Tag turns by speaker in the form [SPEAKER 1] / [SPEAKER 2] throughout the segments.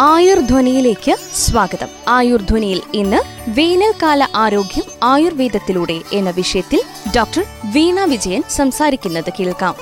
[SPEAKER 1] ആയുർധ്വനിയിലേക്ക് സ്വാഗതം. ആയുർധ്വനിയിൽ ഇന്ന് വേനൽക്കാല ആരോഗ്യം ആയുർവേദത്തിലൂടെ എന്ന വിഷയത്തിൽ ഡോക്ടർ വീണ വിജയൻ സംസാരിക്കുന്നത് കേൾക്കാം.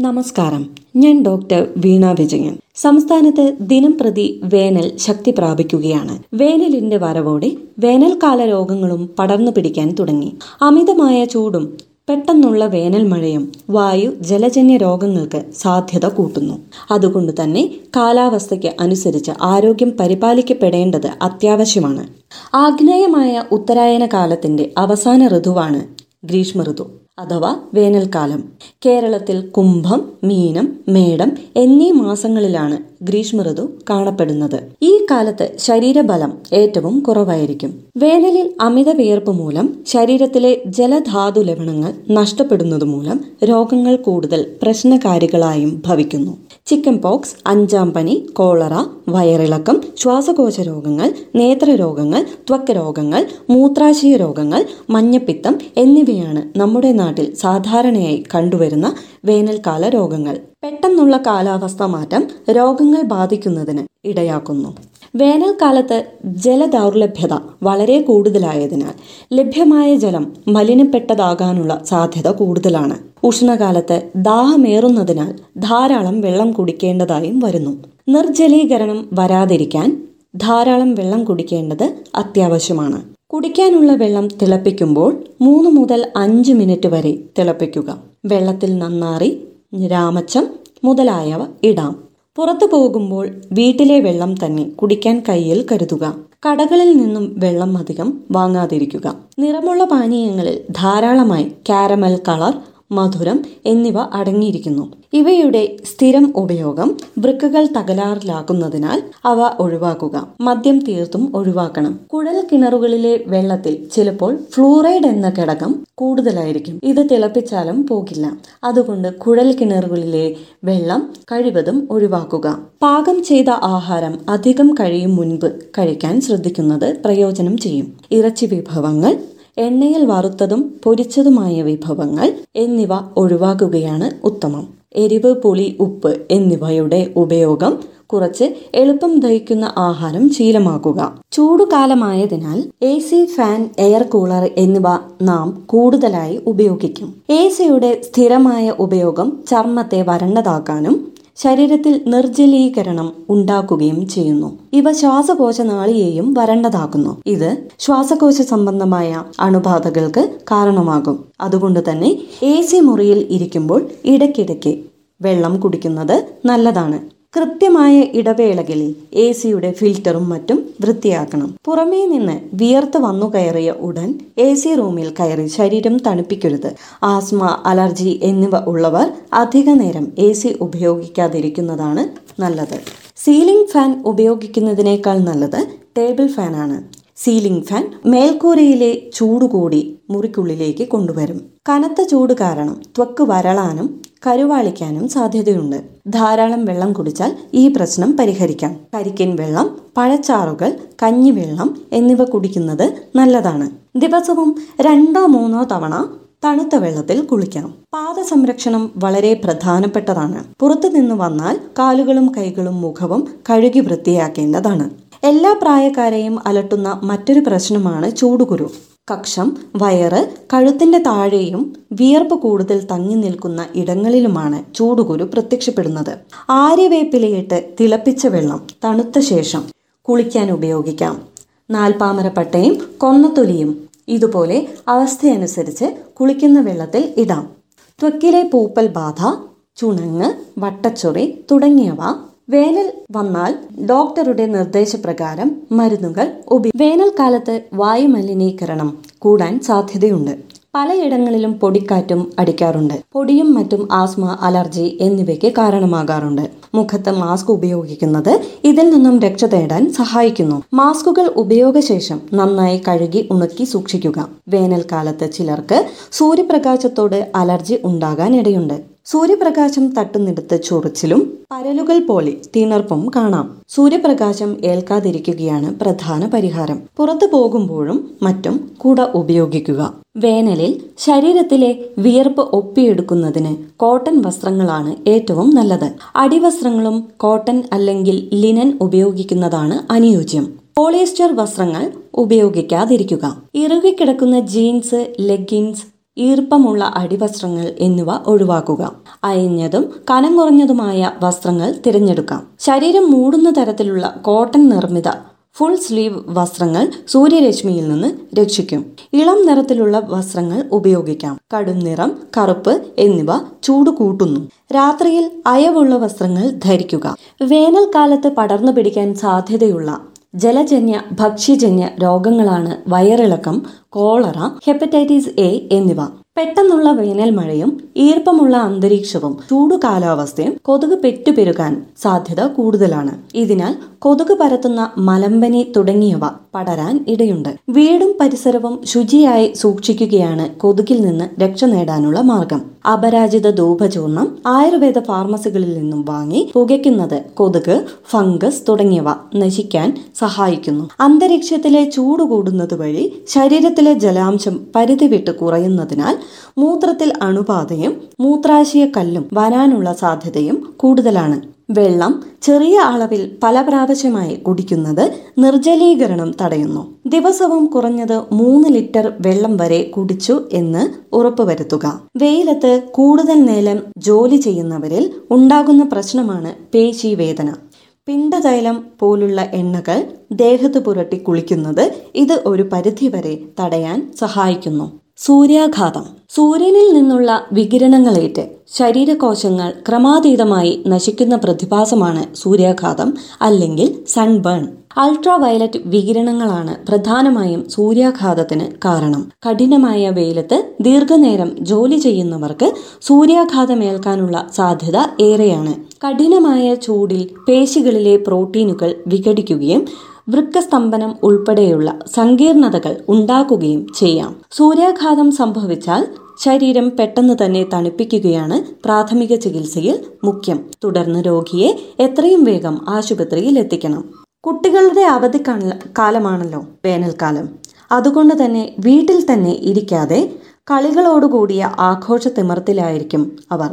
[SPEAKER 2] നമസ്കാരം. ഞാൻ ഡോക്ടർ വീണ വിജയൻ. സംസ്ഥാനത്ത് ദിനം പ്രതി വേനൽ ശക്തി പ്രാപിക്കുകയാണ്. വേനലിന്റെ വരവോടെ വേനൽക്കാല രോഗങ്ങളും പടർന്നു പിടിക്കാൻ തുടങ്ങി. അമിതമായ ചൂടും പെട്ടെന്നുള്ള വേനൽ മഴയും വായു ജലജന്യ രോഗങ്ങൾക്ക് സാധ്യത കൂട്ടുന്നു. അതുകൊണ്ട് തന്നെ കാലാവസ്ഥയ്ക്ക് അനുസരിച്ച് ആരോഗ്യം പരിപാലിക്കപ്പെടേണ്ടത് അത്യാവശ്യമാണ്. ആഗ്നേയമായ ഉത്തരായന കാലത്തിന്റെ അവസാന ഋതുവാണ് ഗ്രീഷ്മ ഋതു അഥവാ വേനൽക്കാലം. കേരളത്തിൽ കുംഭം മീനം മേടം എന്നീ മാസങ്ങളിലാണ് ഗ്രീഷ്മ ഋതു കാണപ്പെടുന്നത്. ഈ കാലത്ത് ശരീരബലം ഏറ്റവും കുറവായിരിക്കും. വേനലിൽ അമിത വിയർപ്പ് മൂലം ശരീരത്തിലെ ജലധാതു ലവണങ്ങൾ നഷ്ടപ്പെടുന്നത് മൂലം രോഗങ്ങൾ കൂടുതൽ പ്രശ്നകാരികളായും ഭവിക്കുന്നു. ചിക്കൻ പോക്സ് അഞ്ചാം പനി കോളറ വയറിളക്കം ശ്വാസകോശ രോഗങ്ങൾ നേത്രരോഗങ്ങൾ ത്വക്ക് രോഗങ്ങൾ മൂത്രാശയ രോഗങ്ങൾ മഞ്ഞപ്പിത്തം എന്നിവയാണ് നമ്മുടെ നാട്ടിൽ സാധാരണയായി കണ്ടുവരുന്ന വേനൽക്കാല രോഗങ്ങൾ. പെട്ടെന്നുള്ള കാലാവസ്ഥ മാറ്റം രോഗങ്ങൾ ബാധിക്കുന്നതിന് ഇടയാക്കുന്നു. വേനൽക്കാലത്ത് ജലദൗർലഭ്യത വളരെ കൂടുതലായതിനാൽ ലഭ്യമായ ജലം മലിനപ്പെട്ടതാകാനുള്ള സാധ്യത കൂടുതലാണ്. ഉഷ്ണകാലത്ത് ദാഹമേറുന്നതിനാൽ ധാരാളം വെള്ളം കുടിക്കേണ്ടതായും വരുന്നു. നിർജലീകരണം വരാതിരിക്കാൻ ധാരാളം വെള്ളം കുടിക്കേണ്ടത് അത്യാവശ്യമാണ്. കുടിക്കാനുള്ള വെള്ളം തിളപ്പിക്കുമ്പോൾ മൂന്ന് മുതൽ അഞ്ച് മിനിറ്റ് വരെ തിളപ്പിക്കുക. വെള്ളത്തിൽ നന്നാറി രാമച്ചം മുതലായവ ഇടാം. പുറത്തു പോകുമ്പോൾ വീട്ടിലെ വെള്ളം തന്നെ കുടിക്കാൻ കയ്യിൽ കരുതുക. കടകളിൽ നിന്നും വെള്ളം അധികം വാങ്ങാതിരിക്കുക. നിറമുള്ള പാനീയങ്ങളിൽ ധാരാളമായി കാരമൽ കളർ മധുരം എന്നിവ അടങ്ങിയിരിക്കുന്നു. ഇവയുടെ സ്ഥിരം ഉപയോഗം വൃക്കകൾ തകരാറിലാക്കുന്നതിനാൽ അവ ഒഴിവാക്കുക. മദ്യം തീർത്തും ഒഴിവാക്കണം. കുഴൽ കിണറുകളിലെ വെള്ളത്തിൽ ചിലപ്പോൾ ഫ്ലൂറൈഡ് എന്ന ഘടകം കൂടുതലായിരിക്കും. ഇത് തിളപ്പിച്ചാലും പോകില്ല. അതുകൊണ്ട് കുഴൽ കിണറുകളിലെ വെള്ളം കഴിവതും ഒഴിവാക്കുക. പാകം ചെയ്ത ആഹാരം അധികം കഴിയും മുൻപ് കഴിക്കാൻ ശ്രദ്ധിക്കുന്നത് പ്രയോജനം ചെയ്യും. ഇറച്ചി വിഭവങ്ങൾ എണ്ണയിൽ വറുത്തതും പൊരിച്ചതുമായ വിഭവങ്ങൾ എന്നിവ ഒഴിവാക്കുകയാണ് ഉത്തമം. എരിവ് പുളി ഉപ്പ് എന്നിവയുടെ ഉപയോഗം കുറച്ച് എളുപ്പം ദഹിക്കുന്ന ആഹാരം ശീലമാക്കുക. ചൂടുകാലമായതിനാൽ A C fan air cooler എന്നിവ നാം കൂടുതലായി ഉപയോഗിക്കും. എ സിയുടെ സ്ഥിരമായ ഉപയോഗം ചർമ്മത്തെ വരണ്ടതാക്കാനും ശരീരത്തിൽ നിർജലീകരണം ഉണ്ടാക്കുകയും ചെയ്യുന്നു. ഇവ ശ്വാസകോശ നാളിയെയും വരണ്ടതാക്കുന്നു. ഇത് ശ്വാസകോശ സംബന്ധമായ അണുബാധകൾക്ക് കാരണമാകും. അതുകൊണ്ട് തന്നെ എ സി മുറിയിൽ ഇരിക്കുമ്പോൾ ഇടയ്ക്കിടയ്ക്ക് വെള്ളം കുടിക്കുന്നത് നല്ലതാണ്. കൃത്യമായ ഇടവേളകളിൽ എ സിയുടെ ഫിൽറ്ററും മറ്റും വൃത്തിയാക്കണം. പുറമേ നിന്ന് വിയർത്ത് വന്നു കയറിയ ഉടൻ എ സി റൂമിൽ കയറി ശരീരം തണുപ്പിക്കരുത്. ആസ്മ അലർജി എന്നിവ ഉള്ളവർ അധിക നേരം എ സി ഉപയോഗിക്കാതിരിക്കുന്നതാണ് നല്ലത്. സീലിംഗ് ഫാൻ ഉപയോഗിക്കുന്നതിനേക്കാൾ നല്ലത് ടേബിൾ ഫാനാണ്. സീലിംഗ് ഫാൻ മേൽക്കൂരയിലെ ചൂട് കൂടി മുറിക്കുള്ളിലേക്ക് കൊണ്ടുവരും. കനത്ത ചൂട് കാരണം ത്വക്ക് വരളാനും കരുവാളിക്കാനും സാധ്യതയുണ്ട്. ധാരാളം വെള്ളം കുടിച്ചാൽ ഈ പ്രശ്നം പരിഹരിക്കാം. കരിക്കൻ വെള്ളം പഴച്ചാറുകൾ കഞ്ഞിവെള്ളം എന്നിവ കുടിക്കുന്നത് നല്ലതാണ്. ദിവസവും രണ്ടോ മൂന്നോ തവണ തണുത്ത വെള്ളത്തിൽ കുളിക്കാം. പാദ സംരക്ഷണം വളരെ പ്രധാനപ്പെട്ടതാണ്. പുറത്തു നിന്ന് വന്നാൽ കാലുകളും കൈകളും മുഖവും കഴുകി വൃത്തിയാക്കേണ്ടതാണ്. എല്ലാ പ്രായക്കാരെയും അലട്ടുന്ന മറ്റൊരു പ്രശ്നമാണ് ചൂടുകുരു. കക്ഷം വയറ് കഴുത്തിന്റെ താഴെയും വിയർപ്പ് കൂടുതൽ തങ്ങി നിൽക്കുന്ന ഇടങ്ങളിലുമാണ് ചൂടുകുരു പ്രത്യക്ഷപ്പെടുന്നത്. ആര്യവേപ്പിലയിട്ട് തിളപ്പിച്ച വെള്ളം തണുത്ത ശേഷം കുളിക്കാൻ ഉപയോഗിക്കാം. നാൽപ്പാമരപ്പട്ടയും കൊന്നത്തൊലിയും ഇതുപോലെ അവസ്ഥയനുസരിച്ച് കുളിക്കുന്ന വെള്ളത്തിൽ ഇടാം. ത്വക്കിലെ പൂപ്പൽ ബാധ ചുണങ്ങ് വട്ടച്ചൊറി തുടങ്ങിയവ വേനൽ വന്നാൽ ഡോക്ടറുടെ നിർദ്ദേശപ്രകാരം മരുന്നുകൾ ഉപ വേനൽക്കാലത്ത് വായുമലിനീകരണം കൂടാൻ സാധ്യതയുണ്ട്. പലയിടങ്ങളിലും പൊടിക്കാറ്റും അടിക്കാറുണ്ട്. പൊടിയും മറ്റും ആസ്മ അലർജി എന്നിവയ്ക്ക് കാരണമാകാറുണ്ട്. മുഖത്ത് മാസ്ക് ഉപയോഗിക്കുന്നത് ഇതിൽ നിന്നും രക്ഷ തേടാൻ സഹായിക്കുന്നു. മാസ്കുകൾ ഉപയോഗശേഷം നന്നായി കഴുകി ഉണക്കി സൂക്ഷിക്കുക. വേനൽക്കാലത്ത് ചിലർക്ക് സൂര്യപ്രകാശത്തോട് അലർജി ഉണ്ടാകാൻ ഇടയുണ്ട് സൂര്യപ്രകാശം തട്ടുന്നിടത്ത് ചൊറിച്ചിലും പരലുകൾ പോലെ തിണർപ്പും കാണാം. സൂര്യപ്രകാശം ഏൽക്കാതിരിക്കുകയാണ് പ്രധാന പരിഹാരം. പുറത്തു പോകുമ്പോഴും മറ്റും കുട ഉപയോഗിക്കുക. വേനലിൽ ശരീരത്തിലെ വിയർപ്പ് ഒപ്പിയെടുക്കുന്നതിന് കോട്ടൺ വസ്ത്രങ്ങളാണ് ഏറ്റവും നല്ലത്. അടിവസ്ത്രങ്ങളും കോട്ടൺ അല്ലെങ്കിൽ ലിനൻ ഉപയോഗിക്കുന്നതാണ് അനുയോജ്യം. പോളിയസ്റ്റർ വസ്ത്രങ്ങൾ ഉപയോഗിക്കാതിരിക്കുക. ഇറുകിക്കിടക്കുന്ന ജീൻസ് ലെഗിൻസ് ഈർപ്പമുള്ള അടിവസ്ത്രങ്ങൾ എന്നിവ ഒഴിവാക്കുക. അയഞ്ഞതും കനം കുറഞ്ഞതുമായ വസ്ത്രങ്ങൾ തിരഞ്ഞെടുക്കാം. ശരീരം മൂടുന്ന തരത്തിലുള്ള കോട്ടൺ നിർമ്മിത ഫുൾ സ്ലീവ് വസ്ത്രങ്ങൾ സൂര്യരശ്മിയിൽ നിന്ന് രക്ഷിക്കും. ഇളം നിറത്തിലുള്ള വസ്ത്രങ്ങൾ ഉപയോഗിക്കാം. കടും നിറം കറുപ്പ് എന്നിവ ചൂട് കൂട്ടുന്നു. രാത്രിയിൽ അയവുള്ള വസ്ത്രങ്ങൾ ധരിക്കുക. വേനൽക്കാലത്ത് പടർന്നു പിടിക്കാൻ സാധ്യതയുള്ള ജലജന്യ ഭക്ഷ്യജന്യ രോഗങ്ങളാണ് വയറിളക്കം കോളറ ഹെപ്പറ്റൈറ്റിസ് എ എന്നിവ. പെട്ടെന്നുള്ള വേനൽ മഴയും ഈർപ്പമുള്ള അന്തരീക്ഷവും ചൂടു കാലാവസ്ഥയും കൊതുക് പെറ്റുപെരുകാൻ സാധ്യത കൂടുതലാണ്. ഇതിനാൽ കൊതുക് പരത്തുന്ന മലമ്പനി തുടങ്ങിയവ പടരാൻ ഇടയുണ്ട്. വീടും പരിസരവും ശുചിയായി സൂക്ഷിക്കുകയാണ് കൊതുകിൽ നിന്ന് രക്ഷ നേടാനുള്ള മാർഗം. അപരാജിത ധൂപചൂർണം ആയുർവേദ ഫാർമസികളിൽ നിന്നും വാങ്ങി പുകയ്ക്കുന്നത് കൊതുക് ഫംഗസ് തുടങ്ങിയവ നശിക്കാൻ സഹായിക്കുന്നു. അന്തരീക്ഷത്തിലെ ചൂട് കൂടുന്നത് വഴി ശരീരത്തിലെ ജലാംശം പരിധി വിട്ട് കുറയുന്നതിനാൽ മൂത്രത്തിൽ അണുബാധയും മൂത്രാശയ കല്ലും വരാനുള്ള സാധ്യതയും കൂടുതലാണ്. വെള്ളം ചെറിയ അളവിൽ പല പ്രാവശ്യമായി കുടിക്കുന്നത് നിർജലീകരണം തടയുന്നു. ദിവസവും കുറഞ്ഞത് മൂന്ന് ലിറ്റർ വെള്ളം വരെ കുടിച്ചു എന്ന് ഉറപ്പുവരുത്തുക. വെയിലത്ത് കൂടുതൽ നേരം ജോലി ചെയ്യുന്നവരിൽ ഉണ്ടാകുന്ന പ്രശ്നമാണ് പേശി വേദന പിണ്ടതൈലം പോലുള്ള എണ്ണകൾ ദേഹത്ത് പുരട്ടി കുളിക്കുന്നത് ഇത് ഒരു പരിധിവരെ തടയാൻ സഹായിക്കുന്നു. സൂര്യാഘാതം. സൂര്യനിൽ നിന്നുള്ള വികിരണങ്ങളേറ്റ് ശരീരകോശങ്ങൾ ക്രമാതീതമായി നശിക്കുന്ന പ്രതിഭാസമാണ് സൂര്യാഘാതം അല്ലെങ്കിൽ സൺബേൺ അൾട്രാ വയലറ്റ് വികിരണങ്ങളാണ് പ്രധാനമായും സൂര്യാഘാതത്തിന് കാരണം. കഠിനമായ വെയിലത്ത് ദീർഘനേരം ജോലി ചെയ്യുന്നവർക്ക് സൂര്യാഘാതമേൽക്കാനുള്ള സാധ്യത ഏറെയാണ്. കഠിനമായ ചൂടിൽ പേശികളിലെ പ്രോട്ടീനുകൾ വിഘടിക്കുകയും വൃക്കസ്തംഭനം ഉൾപ്പെടെയുള്ള സങ്കീർണതകൾ ഉണ്ടാക്കുകയും ചെയ്യാം. സൂര്യാഘാതം സംഭവിച്ചാൽ ശരീരം പെട്ടെന്ന് തന്നെ തണുപ്പിക്കുകയാണ് പ്രാഥമിക ചികിത്സയിൽ മുഖ്യം. തുടർന്ന് രോഗിയെ എത്രയും വേഗം ആശുപത്രിയിൽ എത്തിക്കണം. കുട്ടികളുടെ അവധി കാലമാണല്ലോ വേനൽക്കാലം. അതുകൊണ്ട് തന്നെ വീട്ടിൽ തന്നെ ഇരിക്കാതെ കളികളോടുകൂടിയ ആഘോഷ തിമർത്തിലായിരിക്കും അവർ.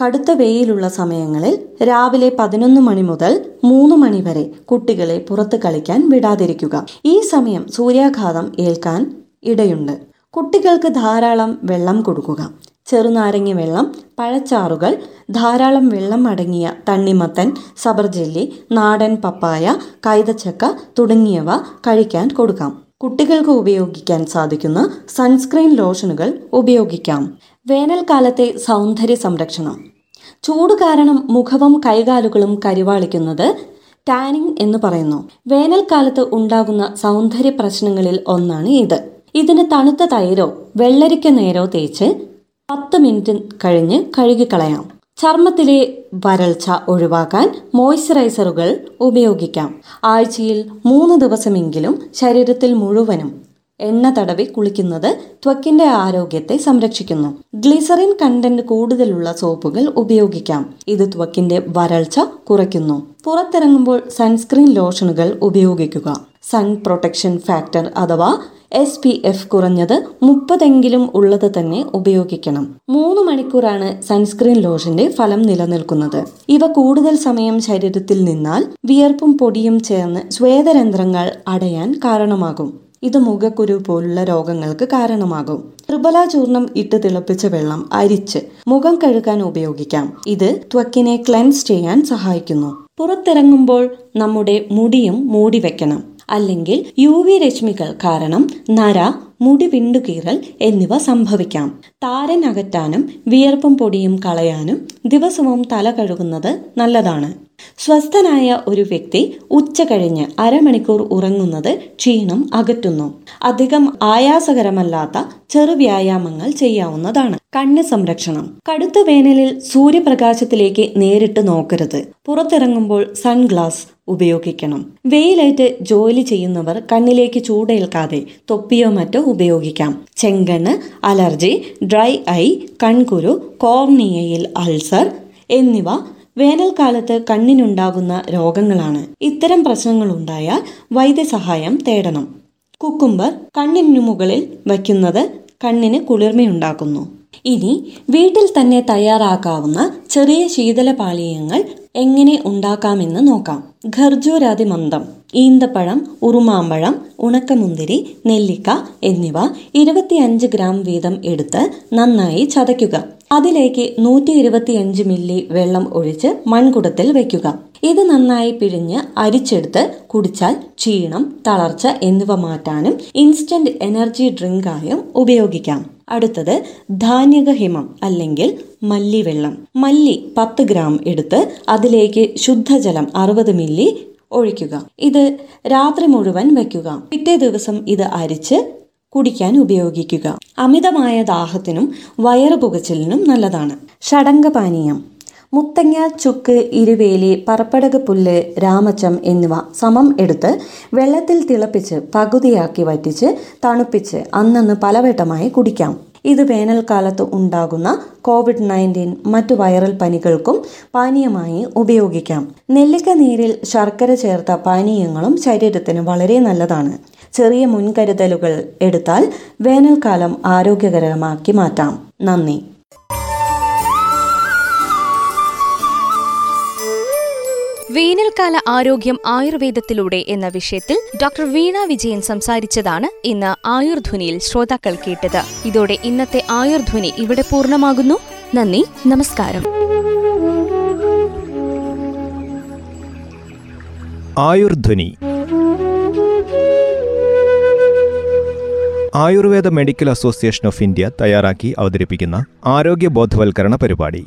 [SPEAKER 2] കടുത്ത വെയിലുള്ള സമയങ്ങളിൽ രാവിലെ പതിനൊന്ന് മണി മുതൽ മൂന്ന് മണി വരെ കുട്ടികളെ പുറത്ത് കളിക്കാൻ വിടാതിരിക്കുക. ഈ സമയം സൂര്യാഘാതം ഏൽക്കാൻ ഇടയുണ്ട്. കുട്ടികൾക്ക് ധാരാളം വെള്ളം കൊടുക്കുക. ചെറുനാരങ്ങ വെള്ളം പഴച്ചാറുകൾ ധാരാളം വെള്ളം അടങ്ങിയ തണ്ണിമത്തൻ സബർജെല്ലി നാടൻ പപ്പായ കൈതച്ചക്ക തുടങ്ങിയവ കഴിക്കാൻ കൊടുക്കാം. കുട്ടികൾക്ക് ഉപയോഗിക്കാൻ സാധിക്കുന്ന സൺസ്ക്രീൻ ലോഷനുകൾ ഉപയോഗിക്കാം. വേനൽക്കാലത്തെ സൗന്ദര്യ സംരക്ഷണം. ചൂട് കാരണം മുഖവും കൈകാലുകളും കരിവാളിക്കുന്നത് ടാനിങ് എന്ന് പറയുന്നു. വേനൽക്കാലത്ത് ഉണ്ടാകുന്ന സൗന്ദര്യ പ്രശ്നങ്ങളിൽ ഒന്നാണ് ഇത്. ഇതിന് തണുത്ത തൈരോ വെള്ളരിക്ക നേരോ തേച്ച് പത്ത് മിനിറ്റ് കഴിഞ്ഞ് കഴുകിക്കളയാം. ചർമ്മത്തിലെ വരൾച്ച ഒഴിവാക്കാൻ മോയ്സ്ചറൈസറുകൾ ഉപയോഗിക്കാം. ആഴ്ചയിൽ മൂന്ന് ദിവസമെങ്കിലും ശരീരത്തിൽ മുഴുവനും എണ്ണ തടവി കുളിക്കുന്നത് ത്വക്കിന്റെ ആരോഗ്യത്തെ സംരക്ഷിക്കുന്നു. ഗ്ലിസറിൻ കണ്ടന്റ് കൂടുതലുള്ള സോപ്പുകൾ ഉപയോഗിക്കാം. ഇത് ത്വക്കിന്റെ വരൾച്ച കുറയ്ക്കുന്നു. പുറത്തിറങ്ങുമ്പോൾ സൺസ്ക്രീൻ ലോഷനുകൾ ഉപയോഗിക്കുക. സൺ പ്രൊട്ടക്ഷൻ ഫാക്ടർ അഥവാ എസ് പി എഫ് കുറഞ്ഞത് മുപ്പതെങ്കിലും ഉള്ളത് തന്നെ ഉപയോഗിക്കണം. മൂന്ന് മണിക്കൂറാണ് സൺസ്ക്രീൻ ലോഷന്റെ ഫലം നിലനിൽക്കുന്നത്. ഇവ കൂടുതൽ സമയം ശരീരത്തിൽ നിന്നാൽ വിയർപ്പും പൊടിയും ചേർന്ന് ശ്വേതരന്ധ്രങ്ങൾ അടയാൻ കാരണമാകും. ഇത് മുഖക്കുരു പോലുള്ള രോഗങ്ങൾക്ക് കാരണമാകും. ത്രിബല ചൂർണം ഇട്ട് തിളപ്പിച്ച വെള്ളം അരിച്ച് മുഖം കഴുകാൻ ഉപയോഗിക്കാം. ഇത് ത്വക്കിനെ ക്ലെൻസ് ചെയ്യാൻ സഹായിക്കുന്നു. പുറത്തിറങ്ങുമ്പോൾ നമ്മുടെ മുടിയും മൂടി വെക്കണം. അല്ലെങ്കിൽ യു വി രശ്മികൾ കാരണം നര മുടി വിണ്ടുകീറൽ എന്നിവ സംഭവിക്കാം. താരൻ അകറ്റാനും വിയർപ്പും പൊടിയും കളയാനും ദിവസവും തല കഴുകുന്നത് നല്ലതാണ്. സ്വസ്ഥനായ ഒരു വ്യക്തി ഉച്ച കഴിഞ്ഞ് അരമണിക്കൂർ ഉറങ്ങുന്നത് ക്ഷീണം അകറ്റുന്നു. അധികം ആയാസകരമല്ലാത്ത ചെറു വ്യായാമങ്ങൾ ചെയ്യാവുന്നതാണ്. കണ്ണ് സംരക്ഷണം. കടുത്ത വേനലിൽ സൂര്യപ്രകാശത്തിലേക്ക് നേരിട്ട് നോക്കരുത്. പുറത്തിറങ്ങുമ്പോൾ സൺഗ്ലാസ് ഉപയോഗിക്കണം. വെയിലേറ്റ് ജോലി ചെയ്യുന്നവർ കണ്ണിലേക്ക് ചൂടേൽക്കാതെ തൊപ്പിയോ മറ്റോ ഉപയോഗിക്കാം. ചെങ്കണ്ണ് അലർജി ഡ്രൈ ഐ കൺകുരു കോർണിയയിൽ അൾസർ എന്നിവ വേനൽക്കാലത്ത് കണ്ണിനുണ്ടാകുന്ന രോഗങ്ങളാണ്. ഇത്തരം പ്രശ്നങ്ങൾ ഉണ്ടായാൽ വൈദ്യസഹായം തേടണം. കുക്കുംബർ കണ്ണിനു മുകളിൽ വയ്ക്കുന്നത് കണ്ണിന് കുളിർമയുണ്ടാക്കുന്നു. ഇനി വീട്ടിൽ തന്നെ തയ്യാറാക്കാവുന്ന ചെറിയ ശീതളപാനീയങ്ങൾ എങ്ങനെ ഉണ്ടാക്കാമെന്ന് നോക്കാം. ഖർജൂരാതി മന്ദം ഈന്തപ്പഴം ഉറുമാമ്പഴം ഉണക്കമുന്തിരി നെല്ലിക്ക എന്നിവ ഇരുപത്തിയഞ്ച് ഗ്രാം വീതം എടുത്ത് നന്നായി ചതയ്ക്കുക. അതിലേക്ക് നൂറ്റി ഇരുപത്തിയഞ്ച് മില്ലി വെള്ളം ഒഴിച്ച് മൺകുടത്തിൽ വെക്കുക ഇത് നന്നായി പിഴിഞ്ഞ് അരിച്ചെടുത്ത് കുടിച്ചാൽ ക്ഷീണം തളർച്ച എന്നിവ മാറ്റാനും ഇൻസ്റ്റന്റ് എനർജി ഡ്രിങ്കായും ഉപയോഗിക്കാം. അടുത്തത് ധാന്യകഹിമം അല്ലെങ്കിൽ മല്ലി വെള്ളം മല്ലി പത്ത് ഗ്രാം എടുത്ത് അതിലേക്ക് ശുദ്ധജലം അറുപത് മില്ലി ഒഴിക്കുക. ഇത് രാത്രി മുഴുവൻ വയ്ക്കുക. പിറ്റേ ദിവസം ഇത് അരിച്ച് കുടിക്കാൻ ഉപയോഗിക്കുക. അമിതമായ ദാഹത്തിനും വയറ് പുകച്ചിലിനും നല്ലതാണ്. ഷടങ്കപാനീയം മുത്തങ്ങ ചുക്ക് ഇരുവേലി പറപ്പടക പുല്ല് രാമച്ചം എന്നിവ സമം എടുത്ത് വെള്ളത്തിൽ തിളപ്പിച്ച് പകുതിയാക്കി വറ്റിച്ച് തണുപ്പിച്ച് അന്നന്ന് പലവട്ടമായി കുടിക്കാം. ഇത് വേനൽക്കാലത്ത് ഉണ്ടാകുന്ന കോവിഡ് നയന്റീൻ മറ്റു വൈറൽ പനികൾക്കും പാനീയമായി ഉപയോഗിക്കാം. നെല്ലിക്ക നീരിൽ ശർക്കര ചേർത്ത പാനീയങ്ങളും ശരീരത്തിന് വളരെ നല്ലതാണ്. ചെറിയ മുൻകരുതലുകൾ എടുത്താൽ വേനൽക്കാലം ആരോഗ്യകരമാക്കി മാറ്റാം. നന്ദി.
[SPEAKER 1] വേനൽക്കാല ആരോഗ്യം ആയുർവേദത്തിലൂടെ എന്ന വിഷയത്തിൽ ഡോക്ടർ വീണ വിജയൻ സംസാരിച്ചതാണ് ഇന്ന് ആയുർധ്വനിയിൽ ശ്രോതാക്കൾ കേട്ടത്. ഇതോടെ ഇന്നത്തെ ആയുർധ്വനി ഇവിടെ പൂർണമാകുന്നു. നന്ദി നമസ്കാരം.
[SPEAKER 3] Ayurdhwani. Ayurveda medical association of India തയ്യാറാക്കി അവതരിപ്പിക്കുന്ന ആരോഗ്യ ബോധവൽക്കരണ പരിപാടി.